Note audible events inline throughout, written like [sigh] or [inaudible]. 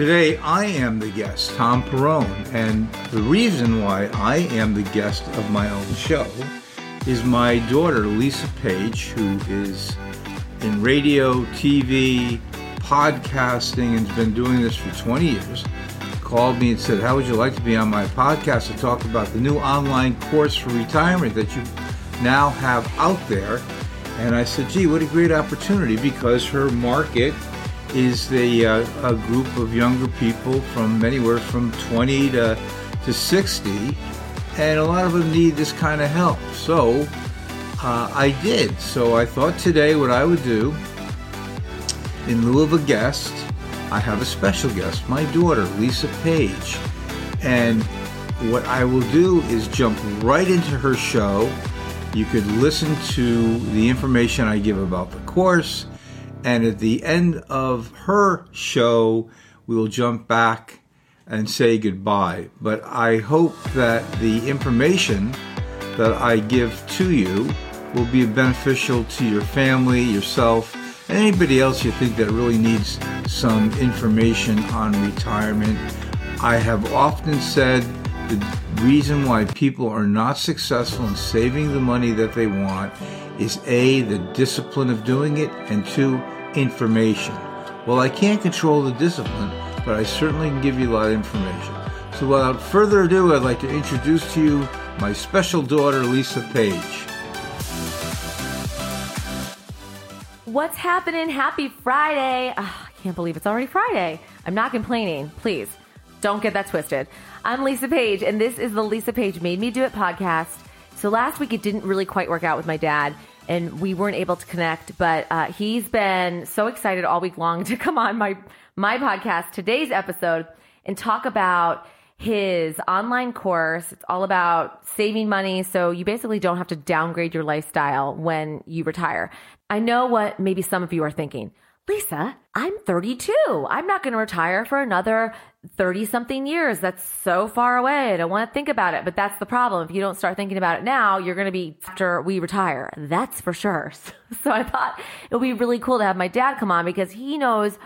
Today I am the guest, Tom Perrone, and the reason why I am the guest of my own show is my daughter, Lisa Page, who is in radio, TV, podcasting, and has been doing this for 20 years, called me and said, How would you like to be on my podcast to talk about the new online course for retirement that you now have out there? And I said, Gee, what a great opportunity because her market is the uh, a group of younger people from anywhere from 20 to to 60, and a lot of them need this kind of help. So uh, I did. So I thought today what I would do, in lieu of a guest, I have a special guest, my daughter Lisa Page, and what I will do is jump right into her show. You could listen to the information I give about the course and at the end of her show, we will jump back and say goodbye. But I hope that the information that I give to you will be beneficial to your family, yourself, and anybody else you think that really needs some information on retirement. I have often said the reason why people are not successful in saving the money that they want is A, the discipline of doing it, and two, information. Well, I can't control the discipline, but I certainly can give you a lot of information. So without further ado, I'd like to introduce to you my special daughter, Lisa Page. What's happening? Happy Friday. Oh, I can't believe it's already Friday. I'm not complaining. Please don't get that twisted. I'm Lisa Page, and this is the Lisa Page Made Me Do It podcast. So last week it didn't really quite work out with my dad and we weren't able to connect. But uh, he's been so excited all week long [laughs] to come on my my podcast, today's episode, and talk about his online course. It's all about saving money, so you basically don't have to downgrade your lifestyle when you retire. I know what maybe some of you are thinking. Lisa, I'm 32. I'm not going to retire for another 30 something years. That's so far away. I don't want to think about it. But that's the problem. If you don't start thinking about it now, you're going to be after we retire. That's for sure. [laughs] So I thought it would be really cool to have my dad come on because he knows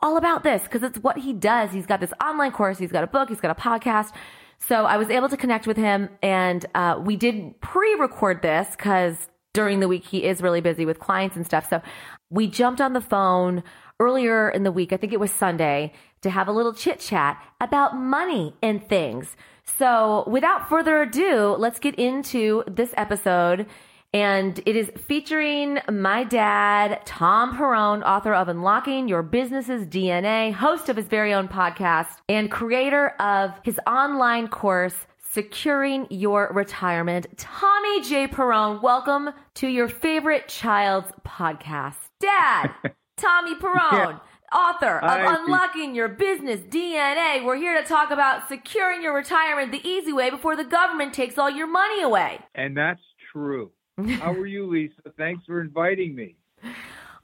all about this because it's what he does. He's got this online course. He's got a book. He's got a podcast. So I was able to connect with him and uh, we did pre-record this because during the week he is really busy with clients and stuff. So we jumped on the phone earlier in the week, I think it was Sunday, to have a little chit chat about money and things. So without further ado, let's get into this episode. And it is featuring my dad, Tom Perrone, author of Unlocking Your Business's DNA, host of his very own podcast, and creator of his online course, Securing Your Retirement. Tommy J. Perrone, welcome to your favorite child's podcast. Dad, [laughs] Tommy Perrone, yeah. Author of I Unlocking Your Business DNA. We're here to talk about securing your retirement the easy way before the government takes all your money away. And that's true. [laughs] How are you, Lisa? Thanks for inviting me.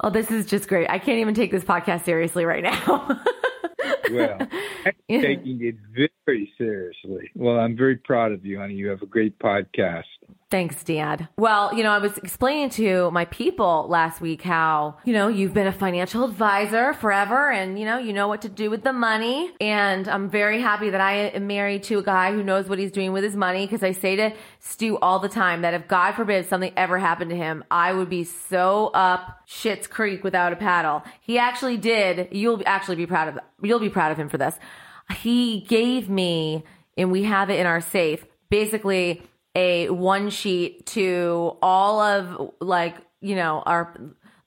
Oh, this is just great. I can't even take this podcast seriously right now. [laughs] well, [laughs] I'm taking it very seriously. Well, I'm very proud of you, honey. You have a great podcast. Thanks, Dad. Well, you know, I was explaining to my people last week how, you know, you've been a financial advisor forever and, you know, you know what to do with the money. And I'm very happy that I am married to a guy who knows what he's doing with his money because I say to Stu all the time that if God forbid something ever happened to him, I would be so up shit's creek without a paddle. He actually did. You'll actually be proud of, you'll be proud of him for this. He gave me, and we have it in our safe, basically a one sheet to all of like, you know, our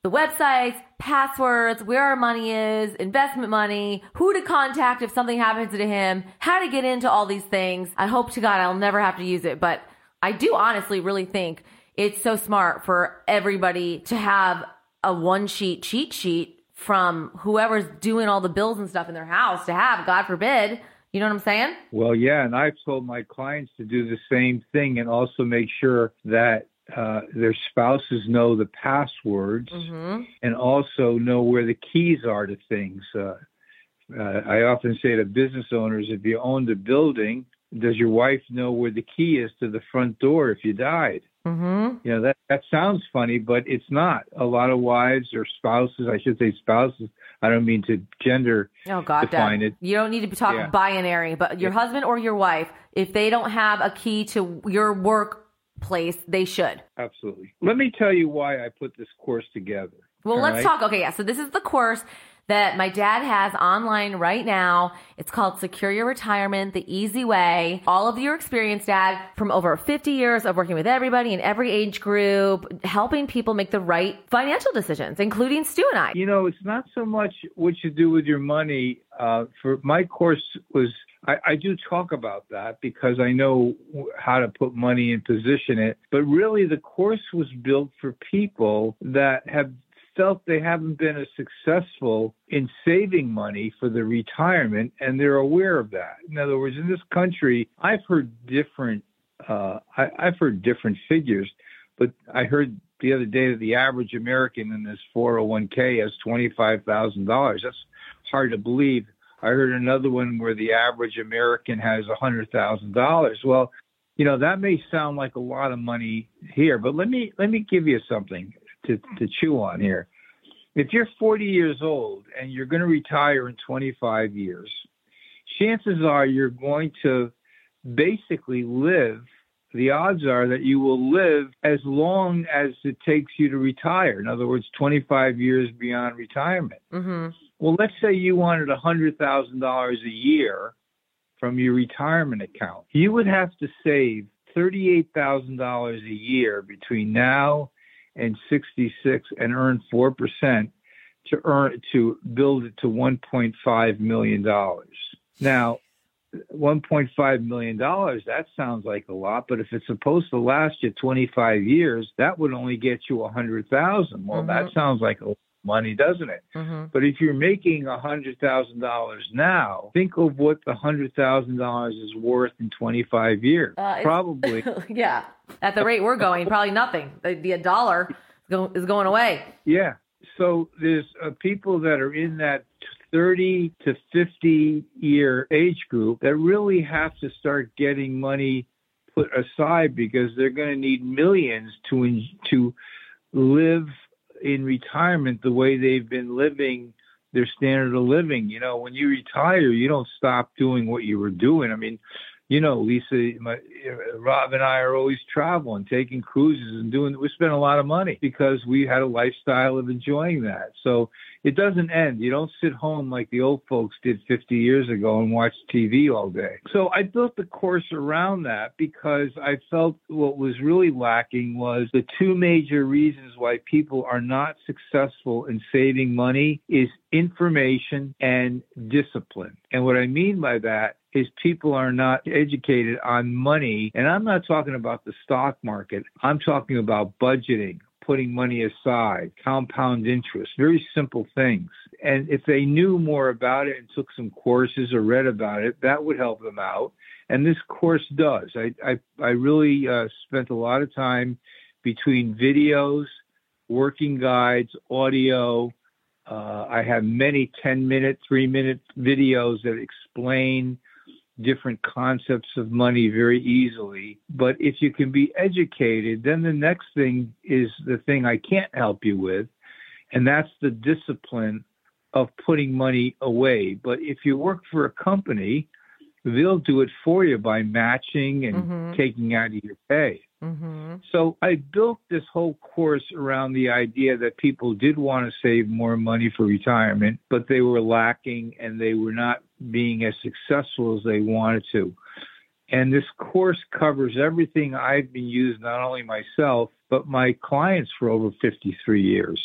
the websites, passwords, where our money is, investment money, who to contact if something happens to him, how to get into all these things. I hope to God I'll never have to use it, but I do honestly really think it's so smart for everybody to have a one sheet cheat sheet from whoever's doing all the bills and stuff in their house to have, God forbid. You know what I'm saying? Well, yeah, and I've told my clients to do the same thing and also make sure that uh, their spouses know the passwords mm-hmm. and also know where the keys are to things. Uh, uh, I often say to business owners, if you owned a building, does your wife know where the key is to the front door if you died? Mm-hmm. You know that that sounds funny, but it's not. A lot of wives or spouses, I should say spouses. I don't mean to gender oh, God, define it. You don't need to be talking yeah. binary, but your yeah. husband or your wife, if they don't have a key to your workplace, they should. Absolutely. Let me tell you why I put this course together. Well, let's right? talk. Okay, yeah. So this is the course that my dad has online right now. It's called Secure Your Retirement, the easy way. All of your experience, dad, from over 50 years of working with everybody in every age group, helping people make the right financial decisions, including Stu and I. You know, it's not so much what you do with your money. Uh, for my course was I, I, do talk about that because I know how to put money and position it. But really, the course was built for people that have felt they haven't been as successful in saving money for the retirement, and they're aware of that. In other words, in this country, I've heard different. Uh, I, I've heard different figures, but I heard the other day that the average American in this 401k has $25,000. That's hard to believe. I heard another one where the average American has $100,000. Well, you know, that may sound like a lot of money here, but let me let me give you something to, to chew on here. If you're 40 years old and you're going to retire in 25 years, chances are you're going to basically live. The odds are that you will live as long as it takes you to retire. In other words, 25 years beyond retirement. Mm-hmm. Well, let's say you wanted $100,000 a year from your retirement account. You would have to save $38,000 a year between now and 66 and earn 4% to earn to build it to 1.5 million dollars. Now, 1.5 million dollars that sounds like a lot, but if it's supposed to last you 25 years, that would only get you a hundred thousand. Well, mm-hmm. that sounds like a money, doesn't it? Mm-hmm. But if you're making a hundred thousand dollars now, think of what the hundred thousand dollars is worth in 25 years. Uh, probably, [laughs] yeah. At the rate we're going, probably nothing. The, the dollar is going away. Yeah. So there's uh, people that are in that 30 to 50 year age group that really have to start getting money put aside because they're going to need millions to to live in retirement the way they've been living their standard of living. You know, when you retire, you don't stop doing what you were doing. I mean, you know, Lisa, my, Rob and I are always traveling, taking cruises and doing, we spend a lot of money because we had a lifestyle of enjoying that. So it doesn't end. You don't sit home like the old folks did 50 years ago and watch TV all day. So I built the course around that because I felt what was really lacking was the two major reasons why people are not successful in saving money is information and discipline. And what I mean by that is people are not educated on money. And I'm not talking about the stock market. I'm talking about budgeting, putting money aside, compound interest, very simple things. And if they knew more about it and took some courses or read about it, that would help them out. And this course does. I, I, I really uh, spent a lot of time between videos, working guides, audio. Uh, I have many 10 minute, three minute videos that explain different concepts of money very easily. But if you can be educated, then the next thing is the thing I can't help you with, and that's the discipline of putting money away. But if you work for a company, they'll do it for you by matching and mm-hmm. taking out of your pay. Mm-hmm. So I built this whole course around the idea that people did want to save more money for retirement, but they were lacking and they were not being as successful as they wanted to. And this course covers everything I've been using, not only myself, but my clients for over 53 years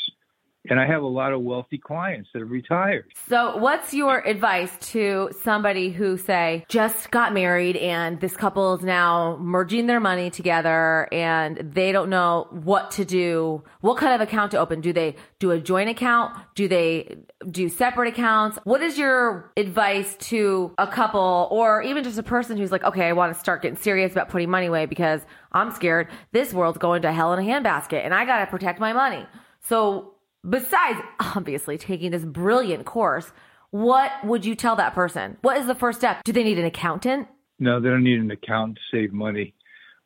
and I have a lot of wealthy clients that have retired. So, what's your advice to somebody who, say, just got married and this couple is now merging their money together and they don't know what to do? What kind of account to open? Do they do a joint account? Do they do separate accounts? What is your advice to a couple or even just a person who's like, okay, I want to start getting serious about putting money away because I'm scared this world's going to hell in a handbasket and I got to protect my money. So, besides obviously taking this brilliant course, what would you tell that person? What is the first step? Do they need an accountant? No, they don't need an accountant to save money.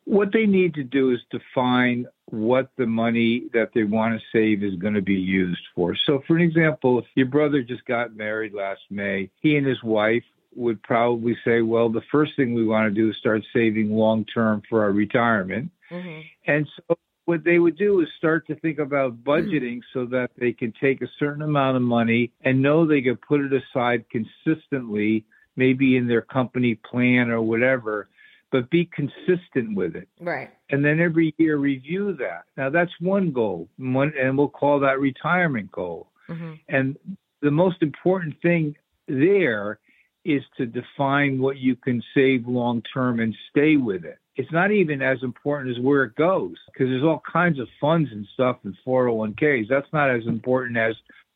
What they need to do is define what the money that they want to save is going to be used for. So, for an example, if your brother just got married last May, he and his wife would probably say, well, the first thing we want to do is start saving long term for our retirement. Mm-hmm. And so what they would do is start to think about budgeting so that they can take a certain amount of money and know they can put it aside consistently, maybe in their company plan or whatever, but be consistent with it. Right. And then every year review that. Now that's one goal, one, and we'll call that retirement goal. Mm-hmm. And the most important thing there is to define what you can save long term and stay with it it's not even as important as where it goes because there's all kinds of funds and stuff in 401ks. That's not as important as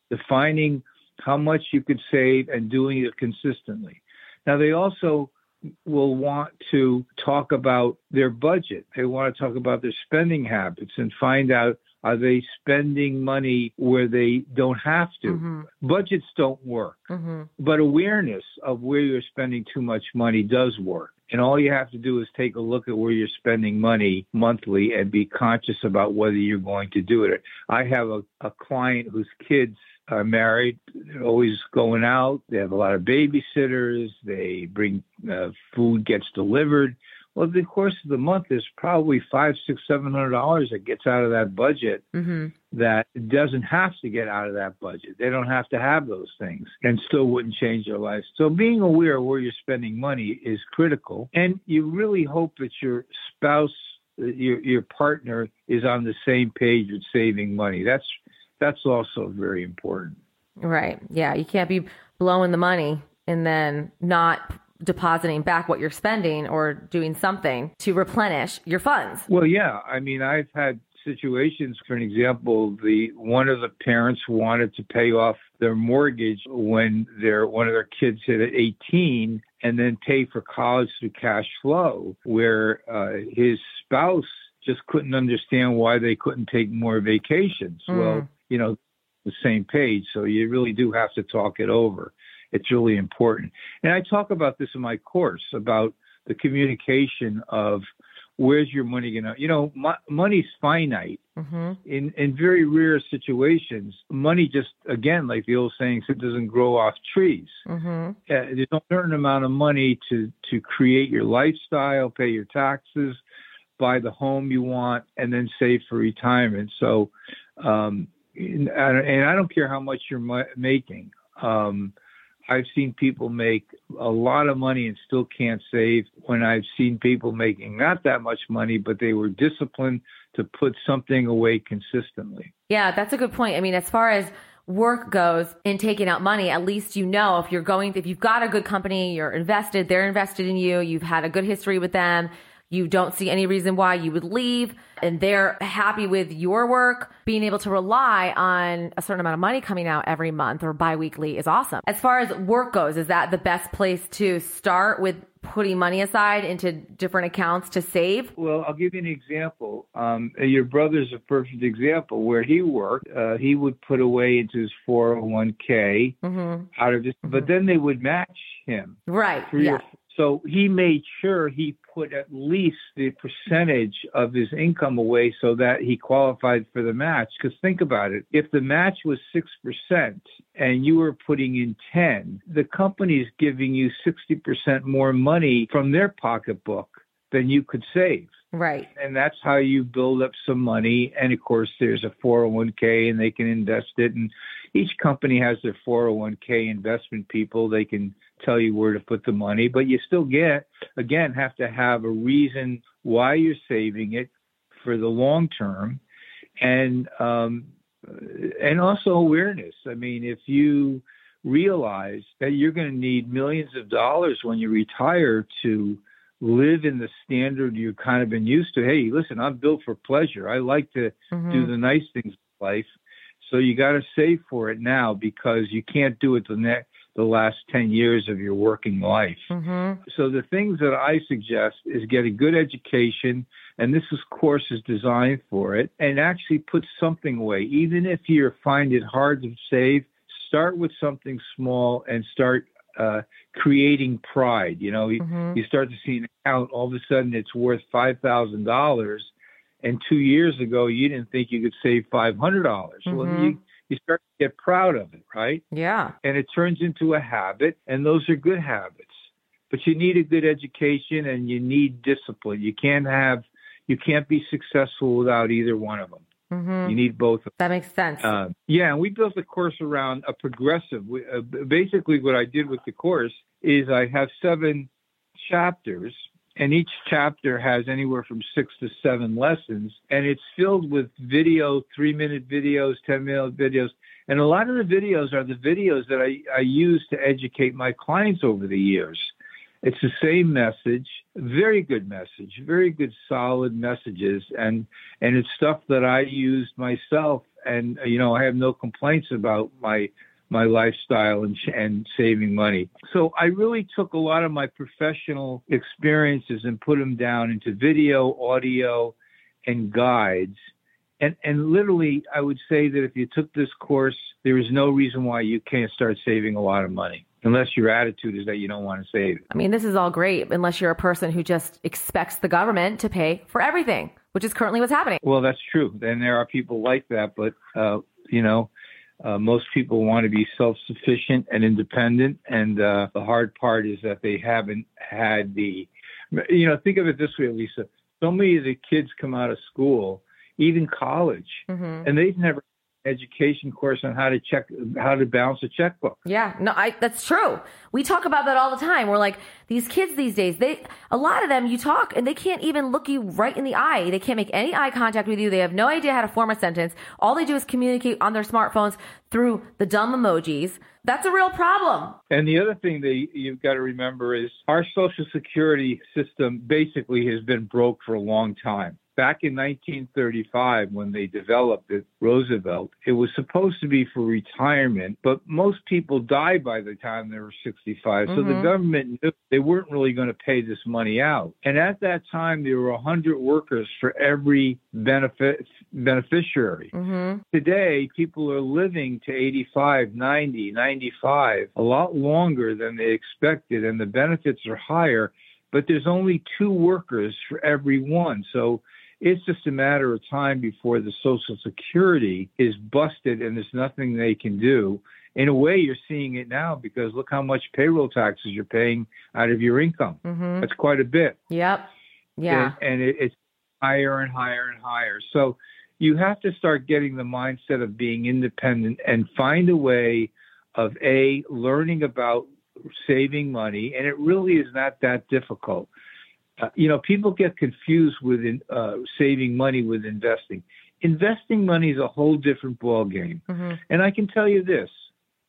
defining how much you could save and doing it consistently. Now, they also will want to talk about their budget. They want to talk about their spending habits and find out are they spending money where they don't have to? Mm-hmm. Budgets don't work, mm-hmm. but awareness of where you're spending too much money does work. And all you have to do is take a look at where you're spending money monthly and be conscious about whether you're going to do it. I have a, a client whose kids are married, they're always going out. They have a lot of babysitters. They bring uh, food gets delivered. Well, the course of the month, there's probably five, six, seven hundred dollars that gets out of that budget mm-hmm. that doesn't have to get out of that budget. They don't have to have those things and still wouldn't change their life. So being aware of where you're spending money is critical. And you really hope that your spouse, your your partner is on the same page with saving money. That's that's also very important. Right. Yeah. You can't be blowing the money and then not depositing back what you're spending or doing something to replenish your funds. Well, yeah. I mean, I've had situations, for an example, the one of the parents wanted to pay off their mortgage when their one of their kids hit 18 and then pay for college through cash flow, where uh, his spouse just couldn't understand why they couldn't take more vacations. Mm. Well, you know, the same page, so you really do have to talk it over. It's really important. And I talk about this in my course about the communication of where's your money going to, you know, mo- money's finite. Mm-hmm. In, in very rare situations, money just, again, like the old saying, it doesn't grow off trees. Mm-hmm. Uh, there's a certain amount of money to, to create your lifestyle, pay your taxes, buy the home you want, and then save for retirement. So, um, and, and I don't care how much you're ma- making. Um, I've seen people make a lot of money and still can't save when I've seen people making not that much money, but they were disciplined to put something away consistently. Yeah, that's a good point. I mean, as far as work goes in taking out money, at least you know if you're going, if you've got a good company, you're invested, they're invested in you, you've had a good history with them, you don't see any reason why you would leave and they're happy with your work, being able to rely on a certain amount of money coming out every month or biweekly is awesome. As far as work goes, is that the best place to start with putting money aside into different accounts to save? Well, I'll give you an example. Um, your brother's a perfect example. Where he worked, uh, he would put away into his 401k mm-hmm. out of this, mm-hmm. but then they would match him. Right. yeah. So he made sure he put at least the percentage of his income away so that he qualified for the match. Because think about it if the match was 6% and you were putting in 10, the company's giving you 60% more money from their pocketbook than you could save. Right. And that's how you build up some money. And of course, there's a 401k and they can invest it. And each company has their 401k investment people. They can tell you where to put the money, but you still get, again, have to have a reason why you're saving it for the long term. And, um, and also awareness. I mean, if you realize that you're going to need millions of dollars when you retire to live in the standard you've kind of been used to. Hey, listen, I'm built for pleasure. I like to mm-hmm. do the nice things in life. So you got to save for it now because you can't do it the next the last 10 years of your working life. Mm-hmm. So the things that I suggest is get a good education, and this is, course is designed for it, and actually put something away. Even if you find it hard to save, start with something small and start uh, creating pride. You know, mm-hmm. you, you start to see an account, all of a sudden it's worth $5,000 and two years ago you didn't think you could save five hundred dollars. Mm-hmm. Well, you you start to get proud of it, right? Yeah. And it turns into a habit, and those are good habits. But you need a good education and you need discipline. You can't have you can't be successful without either one of them. Mm-hmm. You need both. That makes sense. Uh, yeah, and we built the course around a progressive. We, uh, basically, what I did with the course is I have seven chapters and each chapter has anywhere from six to seven lessons and it's filled with video three minute videos ten minute videos. And a lot of the videos are the videos that I, I use to educate my clients over the years. It's the same message very good message very good solid messages and and it's stuff that i used myself. And you know i have no complaints about my my lifestyle and, and saving money. So I really took a lot of my professional experiences and put them down into video, audio, and guides. And, and literally, I would say that if you took this course, there is no reason why you can't start saving a lot of money unless your attitude is that you don't want to save. I mean, this is all great unless you're a person who just expects the government to pay for everything, which is currently what's happening. Well, that's true. And there are people like that, but uh, you know, uh, most people want to be self-sufficient and independent, and uh, the hard part is that they haven't had the. You know, think of it this way, Lisa. So many of the kids come out of school, even college, mm-hmm. and they've never education course on how to check how to balance a checkbook. Yeah, no, I that's true. We talk about that all the time. We're like these kids these days. They a lot of them you talk and they can't even look you right in the eye. They can't make any eye contact with you. They have no idea how to form a sentence. All they do is communicate on their smartphones through the dumb emojis. That's a real problem. And the other thing that you've got to remember is our social security system basically has been broke for a long time back in 1935 when they developed it, Roosevelt, it was supposed to be for retirement, but most people died by the time they were 65. Mm-hmm. So the mm-hmm. government knew they weren't really going to pay this money out. And at that time, there were 100 workers for every benefit beneficiary. Mm-hmm. Today, people are living to 85, 90, 95, a lot longer than they expected, and the benefits are higher but there's only two workers for every one. So it's just a matter of time before the Social Security is busted and there's nothing they can do. In a way, you're seeing it now because look how much payroll taxes you're paying out of your income. Mm-hmm. That's quite a bit. Yep. Yeah. And, and it, it's higher and higher and higher. So you have to start getting the mindset of being independent and find a way of a learning about saving money. And it really is not that difficult. Uh, you know, people get confused with in, uh, saving money with investing. Investing money is a whole different ball game. Mm-hmm. And I can tell you this: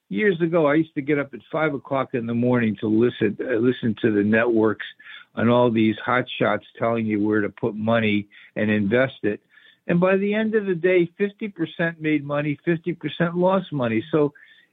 years ago, I used to get up at five o'clock in the morning to listen uh, listen to the networks on all these hot shots telling you where to put money and invest it. And by the end of the day, 50% made money, 50% lost money. So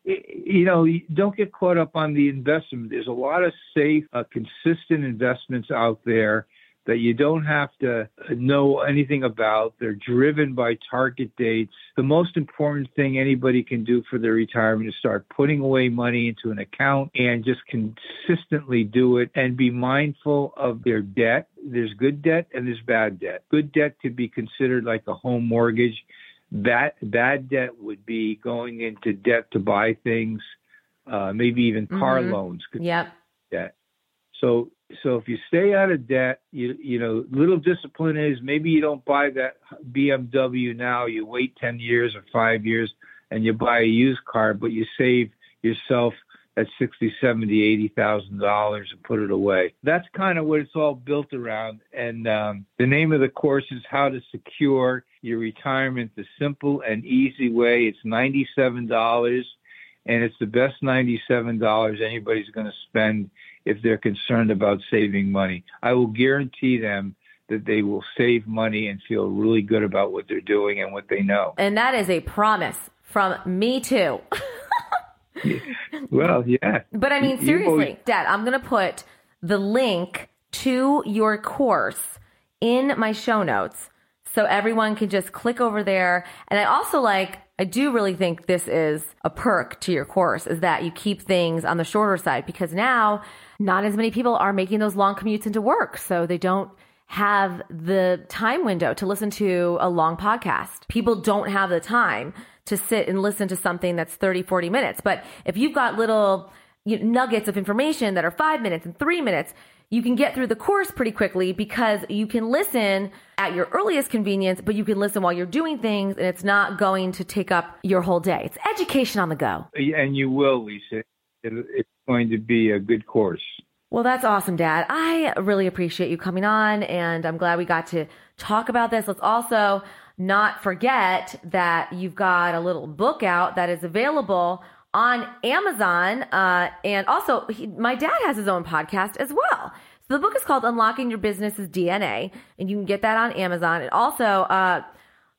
you know, don't get caught up on the investment. There's a lot of safe, uh, consistent investments out there that you don't have to know anything about. They're driven by target dates. The most important thing anybody can do for their retirement is start putting away money into an account and just consistently do it and be mindful of their debt. There's good debt and there's bad debt. Good debt could be considered like a home mortgage that bad debt would be going into debt to buy things, uh, maybe even car mm-hmm. loans. Yep. Debt. So so if you stay out of debt, you you know, little discipline is maybe you don't buy that BMW now. You wait ten years or five years and you buy a used car, but you save yourself that's sixty, seventy, eighty thousand dollars and put it away. That's kind of what it's all built around. And um, the name of the course is How to Secure Your Retirement the Simple and Easy Way. It's ninety-seven dollars, and it's the best ninety-seven dollars anybody's going to spend if they're concerned about saving money. I will guarantee them that they will save money and feel really good about what they're doing and what they know. And that is a promise from me too. [laughs] [laughs] well, yeah. But I mean, seriously, Dad, I'm going to put the link to your course in my show notes so everyone can just click over there. And I also like, I do really think this is a perk to your course is that you keep things on the shorter side because now not as many people are making those long commutes into work. So they don't have the time window to listen to a long podcast. People don't have the time to sit and listen to something that's 30, 40 minutes. But if you've got little you know, nuggets of information that are five minutes and three minutes, you can get through the course pretty quickly because you can listen at your earliest convenience, but you can listen while you're doing things and it's not going to take up your whole day. It's education on the go. And you will, Lisa. It's going to be a good course. Well, that's awesome, Dad. I really appreciate you coming on, and I'm glad we got to talk about this. Let's also not forget that you've got a little book out that is available on Amazon. Uh, and also, he, my dad has his own podcast as well. So the book is called Unlocking Your Business's DNA, and you can get that on Amazon. And also, uh,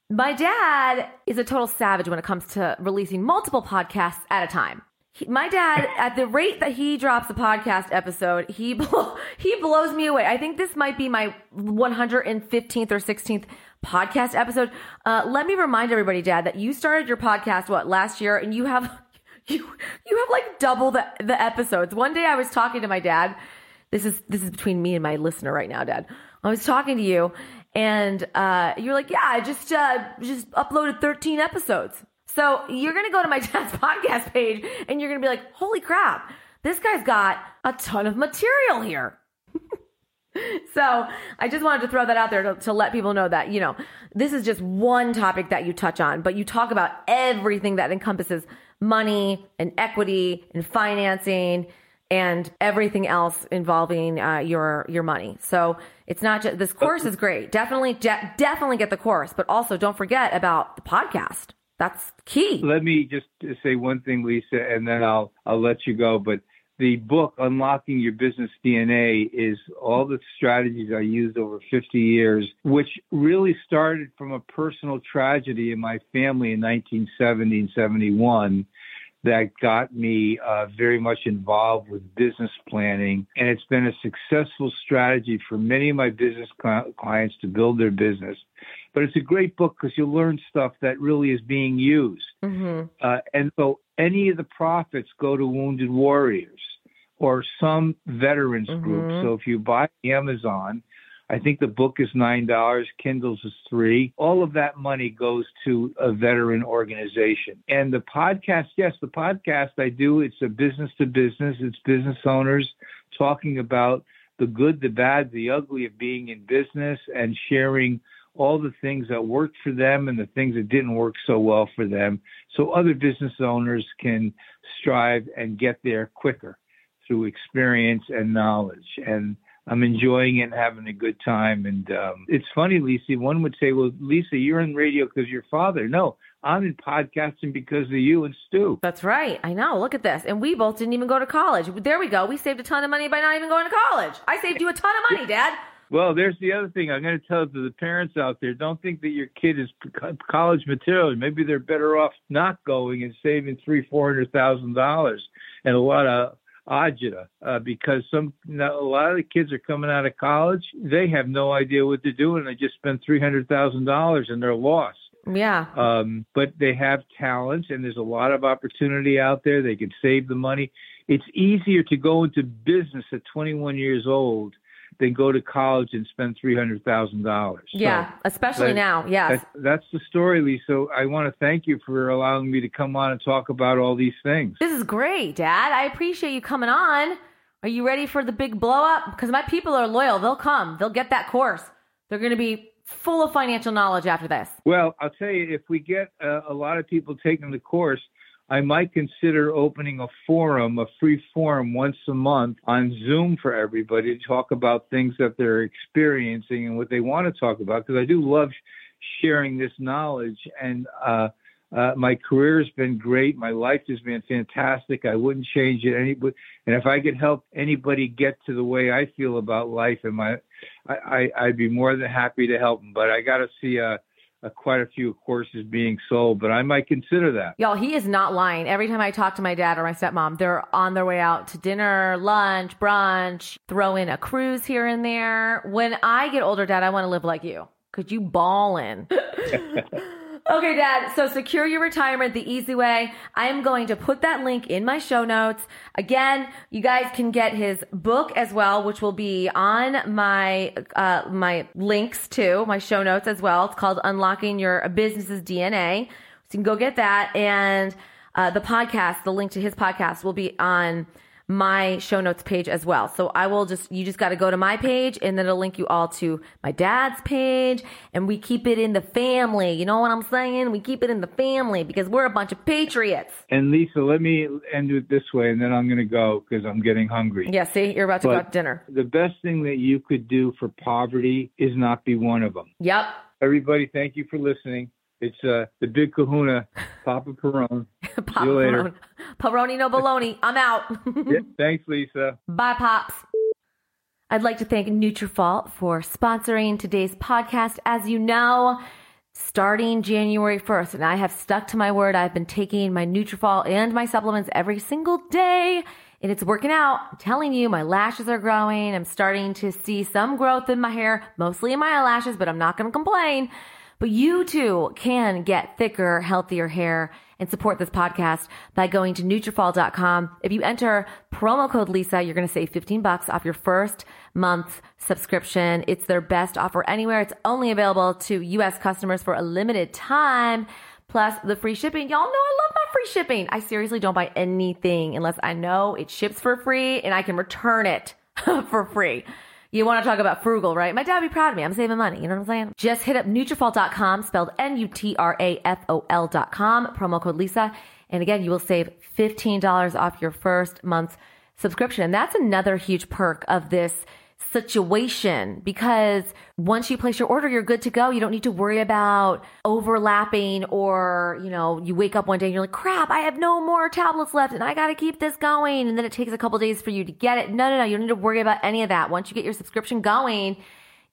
my dad is a total savage when it comes to releasing multiple podcasts at a time. He, my dad, at the rate that he drops a podcast episode, he blow, [laughs] he blows me away. I think this might be my 115th or 16th podcast episode. Uh, let me remind everybody, Dad, that you started your podcast what last year, and you have [laughs] you you have like double the the episodes. One day I was talking to my dad. This is this is between me and my listener right now, Dad. I was talking to you, and uh, you're like, "Yeah, I just uh, just uploaded 13 episodes." So you're to go to my [laughs] dad's podcast page and you're to be like, holy crap, this guy's got a ton of material here. [laughs] [laughs] so I just wanted to throw that out there to, to, let people know that, you know, this is just one topic that you touch on, but you talk about everything that encompasses money and equity and financing and everything else involving uh, your your money. So it's not just this course is great. Definitely, de- definitely get the course, but also don't forget about the podcast. That's key. Let me just say one thing, Lisa, and then I'll I'll let you go. But the book Unlocking Your Business DNA is all the strategies I used over 50 years, which really started from a personal tragedy in my family in 1970 and 71 that got me uh, very much involved with business planning. And it's been a successful strategy for many of my business clients to build their business. But it's a great book because you'll learn stuff that really is being used. Mm-hmm. Uh, and so any of the profits go to wounded warriors or some veterans mm-hmm. group. So if you buy Amazon, I think the book is nine dollars, Kindles is three. All of that money goes to a veteran organization. And the podcast, yes, the podcast I do, it's a business to business. It's business owners talking about the good, the bad, the ugly of being in business and sharing all the things that worked for them and the things that didn't work so well for them so other business owners can strive and get there quicker through experience and knowledge. And I'm enjoying it and having a good time. And um, it's funny, Lisa. One would say, "Well, Lisa, you're in radio because your father." No, I'm in podcasting because of you and Stu. That's right. I know. Look at this. And we both didn't even go to college. There we go. We saved a ton of money by not even going to college. I saved you a ton of money, Dad. Well, there's the other thing I'm going to tell to the parents out there. Don't think that your kid is college material. Maybe they're better off not going and saving three, four hundred thousand dollars and a lot of agita uh, because some a lot of the kids are coming out of college. They have no idea what they're doing. They just spend three hundred thousand dollars and they're lost. Yeah. Um, but they have talents and there's a lot of opportunity out there. They can save the money. It's easier to go into business at 21 years old than go to college and spend three hundred thousand dollars. Yeah, so especially that, now. Yeah, that, that's the story, Lisa. I want to thank you for allowing me to come on and talk about all these things. This is great, Dad. I appreciate you coming on. Are you ready for the big blow up? Because my people are loyal. They'll come. They'll get that course. They're going to be full of financial knowledge after this. Well, I'll tell you, if we get a, a lot of people taking the course, I might consider opening a forum, a free forum once a month on Zoom for everybody to talk about things that they're experiencing and what they want to talk about. Because I do love sharing this knowledge and, uh, uh, my career has been great. My life has been fantastic. I wouldn't change it. Any, and if I could help anybody get to the way I feel about life, and my, I, I would be more than happy to help them. But I got to see a, a, quite a few courses being sold. But I might consider that. Y'all, he is not lying. Every time I talk to my dad or my stepmom, they're on their way out to dinner, lunch, brunch, throw in a cruise here and there. When I get older, Dad, I want to live like you. Could you ballin'? [laughs] [laughs] Okay, Dad. So secure your retirement the easy way. I am going to put that link in my show notes. Again, you guys can get his book as well, which will be on my uh, my links too, my show notes as well. It's called Unlocking Your Business's DNA. So you can go get that, and uh, the podcast, the link to his podcast, will be on my show notes page as well. So I will just, you just got to go to my page and then it'll link you all to my dad's page and we keep it in the family. You know what I'm saying? We keep it in the family because we're a bunch of patriots. And Lisa, let me end it this way and then I'm going to go because I'm getting hungry. Yeah, see, you're about to but go to dinner. The best thing that you could do for poverty is not be one of them. Yep. Everybody, thank you for listening. It's uh, the big kahuna, Papa Perrone. [laughs] Papa See you later. Peroni no baloney. I'm out. yeah, thanks, Lisa. [laughs] Bye, Pops. I'd like to thank Nutrafol for sponsoring today's podcast. As you know, starting January 1st, and I have stuck to my word. I've been taking my Nutrafol and my supplements every single day, and it's working out. I'm telling you, my lashes are growing. I'm starting to see some growth in my hair, mostly in my eyelashes, but I'm not going to complain. But you too can get thicker, healthier hair and support this podcast by going to Nutrafol.com. If you enter promo code Lisa, you're going to save 15 bucks off your first month subscription. It's their best offer anywhere. It's only available to U.S. customers for a limited time. Plus the free shipping. Y'all know I love my free shipping. I seriously don't buy anything unless I know it ships for free and I can return it [laughs] for free. You want to talk about frugal, right? My dad would be proud of me. I'm saving money. You know what I'm saying? Just hit up Nutrafol.com, spelled N-U-T-R-A-F-O-L.com, promo code Lisa. And again, you will save $15 off your first month's subscription. And that's another huge perk of this situation because once you place your order, you're good to go. You don't need to worry about overlapping or, you know, you wake up one day and you're like, crap, I have no more tablets left and I got to keep this going. And then it takes a couple days for you to get it. No, no, no. You don't need to worry about any of that. Once you get your subscription going,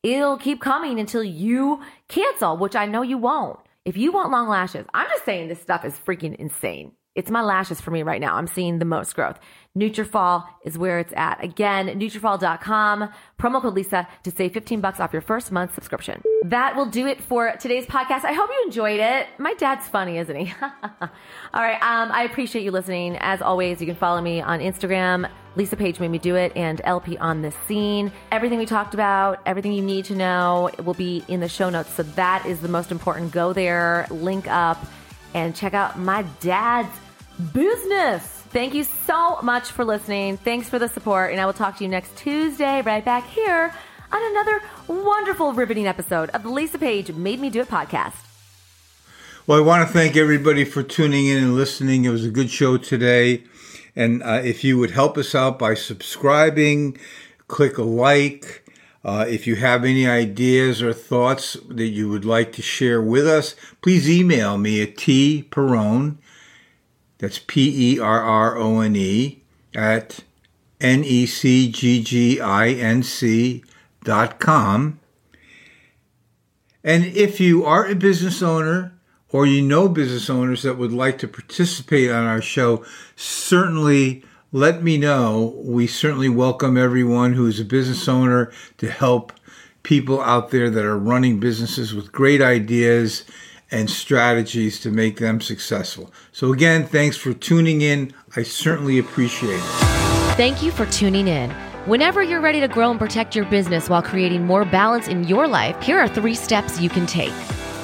it'll keep coming until you cancel, which I know you won't. If you want long lashes, I'm just saying this stuff is freaking insane. It's my lashes for me right now. I'm seeing the most growth. Nutrafol is where it's at. Again, Nutrafol.com, promo code Lisa to save 15 bucks off your first month subscription. That will do it for today's podcast. I hope you enjoyed it. My dad's funny, isn't he? [laughs] All right. Um, I appreciate you listening. As always, you can follow me on Instagram. Lisa Page made me do it and LP on the scene. Everything we talked about, everything you need to know will be in the show notes. So that is the most important. Go there, link up, and check out my dad's business. Thank you so much for listening. Thanks for the support. And I will talk to you next Tuesday right back here on another wonderful, riveting episode of the Lisa Page Made Me Do It podcast. Well, I want to thank everybody for tuning in and listening. It was a good show today. And uh, if you would help us out by subscribing, click a like. Uh, if you have any ideas or thoughts that you would like to share with us, please email me at tperrone, that's P E R R O N E at N E C G G I N C dot com. And if you are a business owner or you know business owners that would like to participate on our show, certainly let me know. We certainly welcome everyone who is a business owner to help people out there that are running businesses with great ideas and strategies to make them successful. So, again, thanks for tuning in. I certainly appreciate it. Thank you for tuning in. Whenever you're ready to grow and protect your business while creating more balance in your life, here are three steps you can take.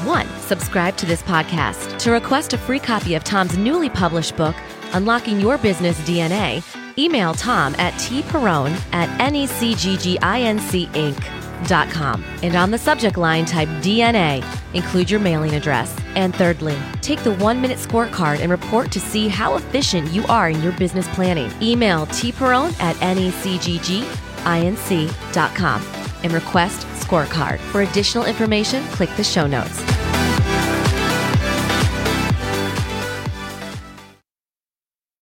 One, subscribe to this podcast. To request a free copy of Tom's newly published book, Unlocking Your Business DNA, email Tom at tperrone at And on the subject line, type DNA Include your mailing address. And thirdly, take the one minute scorecard and report to see how efficient you are in your business planning. Email tperrone at necgginc.com and request scorecard. For additional information, click the show notes.